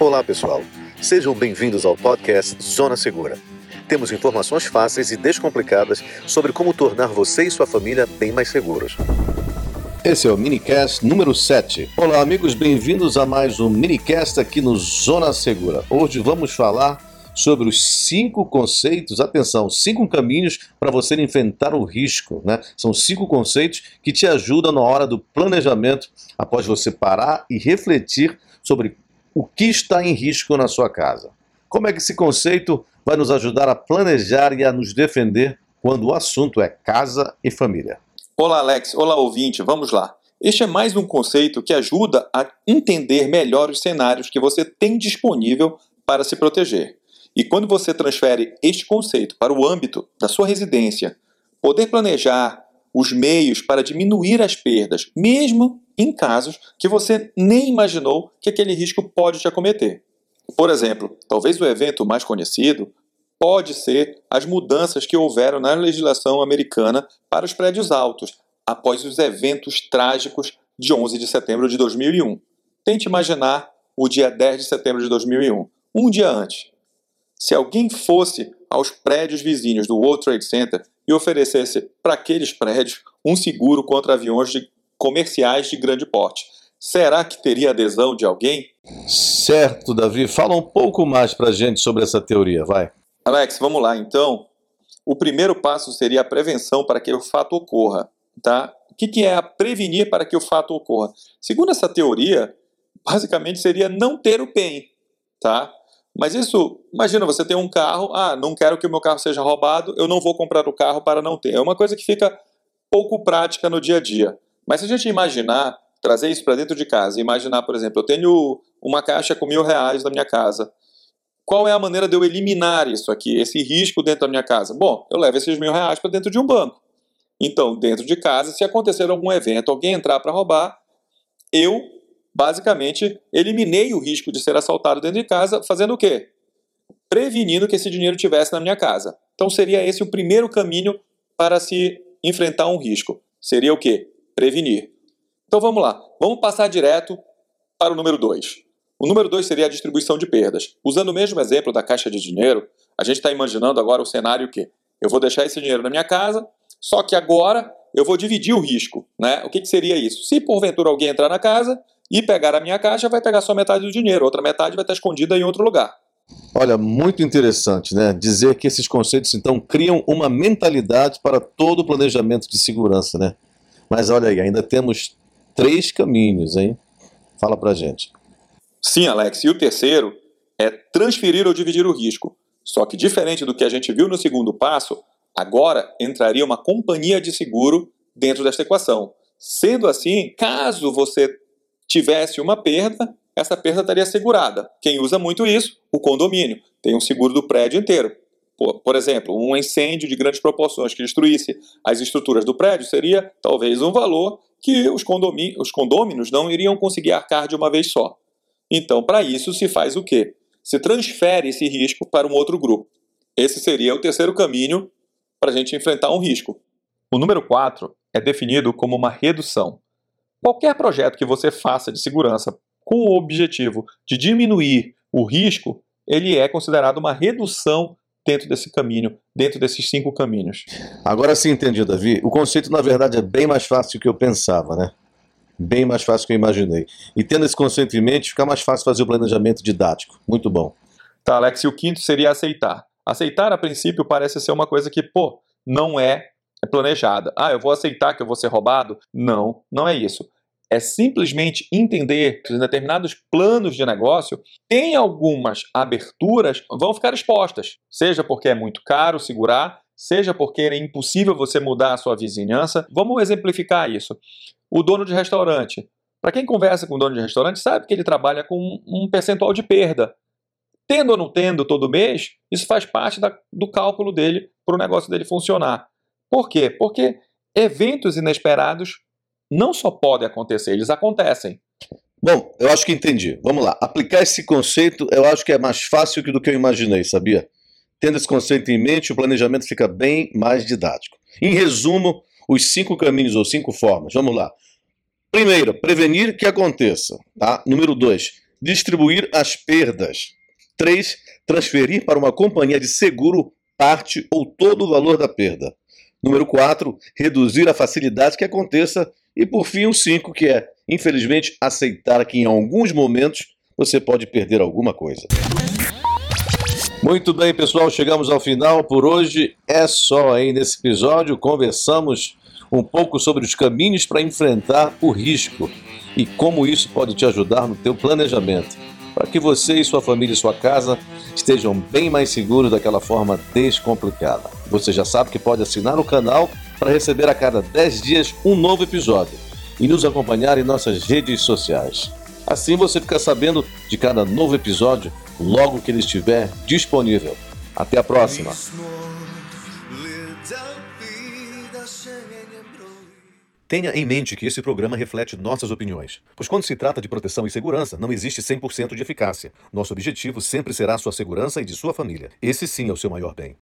Olá, pessoal. Sejam bem-vindos ao podcast Zona Segura. Temos informações fáceis e descomplicadas sobre como tornar você e sua família bem mais seguros. Esse é o minicast número 7. Olá, amigos, bem-vindos a mais um minicast aqui no Zona Segura. Hoje vamos falar sobre os cinco conceitos, atenção, cinco caminhos para você enfrentar o risco, né? São cinco conceitos que te ajudam na hora do planejamento, após você parar e refletir sobre o que está em risco na sua casa. Como é que esse conceito vai nos ajudar a planejar e a nos defender quando o assunto é casa e família? Olá, Alex. Olá, ouvinte. Vamos lá. Este é mais um conceito que ajuda a entender melhor os cenários que você tem disponível para se proteger. E quando você transfere este conceito para o âmbito da sua residência, poder planejar os meios para diminuir as perdas, mesmo em casos que você nem imaginou que aquele risco pode te acometer. Por exemplo, talvez o evento mais conhecido pode ser as mudanças que houveram na legislação americana para os prédios altos após os eventos trágicos de 11 de setembro de 2001. Tente imaginar o dia 10 de setembro de 2001, um dia antes. Se alguém fosse aos prédios vizinhos do World Trade Center e oferecesse para aqueles prédios um seguro contra aviões de comerciais de grande porte, será que teria adesão de alguém? Certo, Davi. Fala um pouco mais para a gente sobre essa teoria, vai. Alex, vamos lá então. O primeiro passo seria a prevenção para que o fato ocorra, tá? O que, que é a prevenir para que o fato ocorra? Segundo essa teoria, basicamente seria não ter o PEN, tá? Mas isso, imagina, você tem um carro, ah, não quero que o meu carro seja roubado, eu não vou comprar o carro para não ter. É uma coisa que fica pouco prática no dia a dia. Mas se a gente imaginar, trazer isso para dentro de casa, imaginar, por exemplo, eu tenho uma caixa com mil reais na minha casa. Qual é a maneira de eu eliminar isso aqui, esse risco dentro da minha casa? Bom, eu levo esses mil reais para dentro de um banco. Então, dentro de casa, se acontecer algum evento, alguém entrar para roubar, eu basicamente, eliminei o risco de ser assaltado dentro de casa, fazendo o quê? Prevenindo que esse dinheiro tivesse na minha casa. Então seria esse o primeiro caminho para se enfrentar um risco. Seria o quê? Prevenir. Então vamos lá. Vamos passar direto para o número 2. O número 2 seria a distribuição de perdas. Usando o mesmo exemplo da caixa de dinheiro, a gente está imaginando agora o cenário que eu vou deixar esse dinheiro na minha casa, só que agora eu vou dividir o risco. Né? O que, que seria isso? Se porventura alguém entrar na casa, e pegar a minha caixa, vai pegar só metade do dinheiro, outra metade vai estar escondida em outro lugar. Olha, muito interessante, né? Dizer que esses conceitos, então, criam uma mentalidade para todo o planejamento de segurança, né? Mas olha aí, ainda temos três caminhos, hein? Fala pra gente. Sim, Alex. E o terceiro é transferir ou dividir o risco. Só que, diferente do que a gente viu no segundo passo, agora entraria uma companhia de seguro dentro desta equação. Sendo assim, caso você tivesse uma perda, essa perda estaria segurada. Quem usa muito isso? O condomínio. Tem um seguro do prédio inteiro. Por, por exemplo, um incêndio de grandes proporções que destruísse as estruturas do prédio seria talvez um valor que os, os condôminos não iriam conseguir arcar de uma vez só. Então, para isso, se faz o quê? Se transfere esse risco para um outro grupo. Esse seria o terceiro caminho para a gente enfrentar um risco. O número 4 é definido como uma redução. Qualquer projeto que você faça de segurança com o objetivo de diminuir o risco, ele é considerado uma redução dentro desse caminho, dentro desses cinco caminhos. Agora sim entendi, Davi. O conceito, na verdade, é bem mais fácil do que eu pensava, né? Bem mais fácil do que eu imaginei. E tendo esse conceito em mente, fica mais fácil fazer o planejamento didático. Muito bom. Tá, Alex, e o quinto seria aceitar. Aceitar, a princípio, parece ser uma coisa que, pô, não é é planejada. Ah, eu vou aceitar que eu vou ser roubado? Não, não é isso. É simplesmente entender que determinados planos de negócio têm algumas aberturas vão ficar expostas, seja porque é muito caro segurar, seja porque é impossível você mudar a sua vizinhança. Vamos exemplificar isso. O dono de restaurante. Para quem conversa com o dono de restaurante, sabe que ele trabalha com um percentual de perda. Tendo ou não tendo todo mês, isso faz parte da, do cálculo dele para o negócio dele funcionar. Por quê? Porque eventos inesperados não só podem acontecer, eles acontecem. Bom, eu acho que entendi. Vamos lá. Aplicar esse conceito eu acho que é mais fácil do que eu imaginei, sabia? Tendo esse conceito em mente, o planejamento fica bem mais didático. Em resumo, os cinco caminhos ou cinco formas. Vamos lá. Primeiro, prevenir que aconteça. Tá? Número dois, distribuir as perdas. 3. Transferir para uma companhia de seguro parte ou todo o valor da perda. Número 4. Reduzir a facilidade que aconteça. E por fim, o 5, que é, infelizmente, aceitar que em alguns momentos você pode perder alguma coisa. Muito bem, pessoal, chegamos ao final. Por hoje é só aí nesse episódio. Conversamos um pouco sobre os caminhos para enfrentar o risco e como isso pode te ajudar no teu planejamento, para que você e sua família e sua casa estejam bem mais seguros daquela forma descomplicada. Você já sabe que pode assinar o canal para receber a cada 10 dias um novo episódio e nos acompanhar em nossas redes sociais. Assim você fica sabendo de cada novo episódio logo que ele estiver disponível. Até a próxima! Tenha em mente que esse programa reflete nossas opiniões, pois quando se trata de proteção e segurança, não existe 100% de eficácia. Nosso objetivo sempre será sua segurança e de sua família. Esse sim é o seu maior bem.